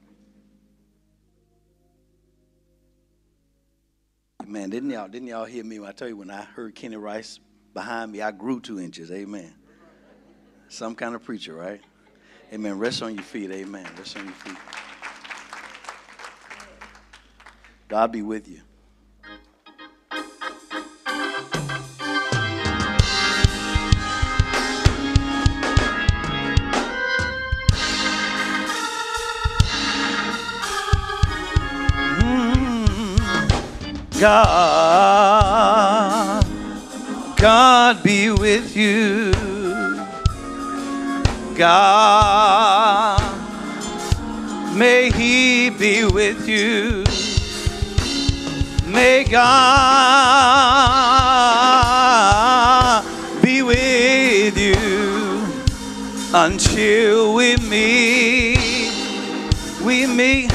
Man, didn't y'all didn't y'all hear me when I tell you when I heard Kenny Rice behind me, I grew two inches. Amen. Some kind of preacher, right? Amen. Rest on your feet. Amen. Rest on your feet. God be with you. God, God be with you. God, may He be with you. May God be with you until we meet, we meet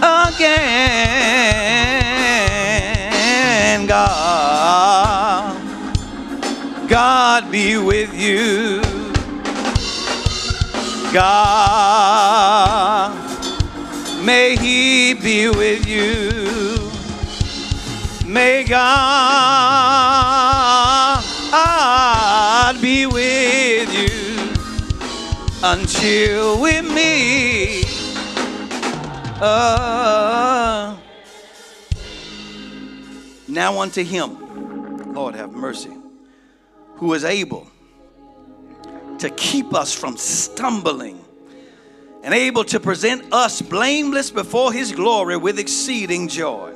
again. Be with you. God, may He be with you. May God be with you until we meet. Uh, now unto him, Lord have mercy, who is able to keep us from stumbling and able to present us blameless before his glory with exceeding joy.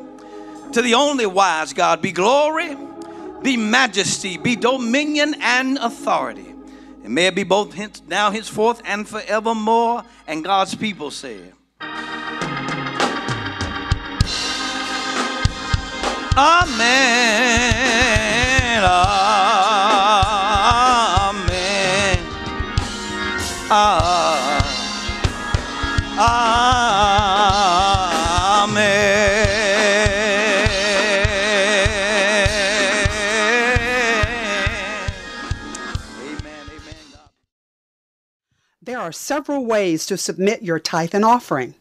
To the only wise God be glory, be majesty, be dominion and authority. And may it be both hence, now, henceforth, and forevermore. And God's people say, Amen. Amen. There are several ways to submit your tithe and offering.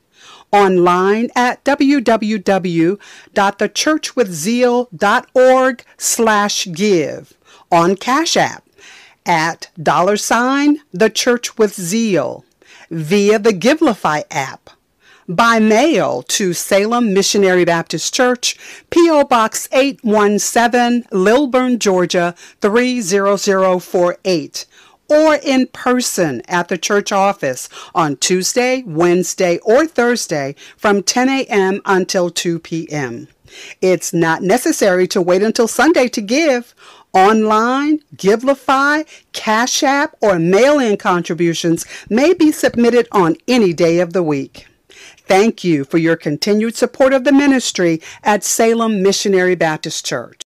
online at www.thechurchwithzeal.org slash give, on Cash App at dollar sign The Church with Zeal, via the Givelify app, by mail to Salem Missionary Baptist Church, P.O. Box 817, Lilburn, Georgia 30048, or in person at the church office on Tuesday, Wednesday, or Thursday from 10 a.m. until 2 p.m. It's not necessary to wait until Sunday to give. Online, Givelify, Cash App, or mail-in contributions may be submitted on any day of the week. Thank you for your continued support of the ministry at Salem Missionary Baptist Church.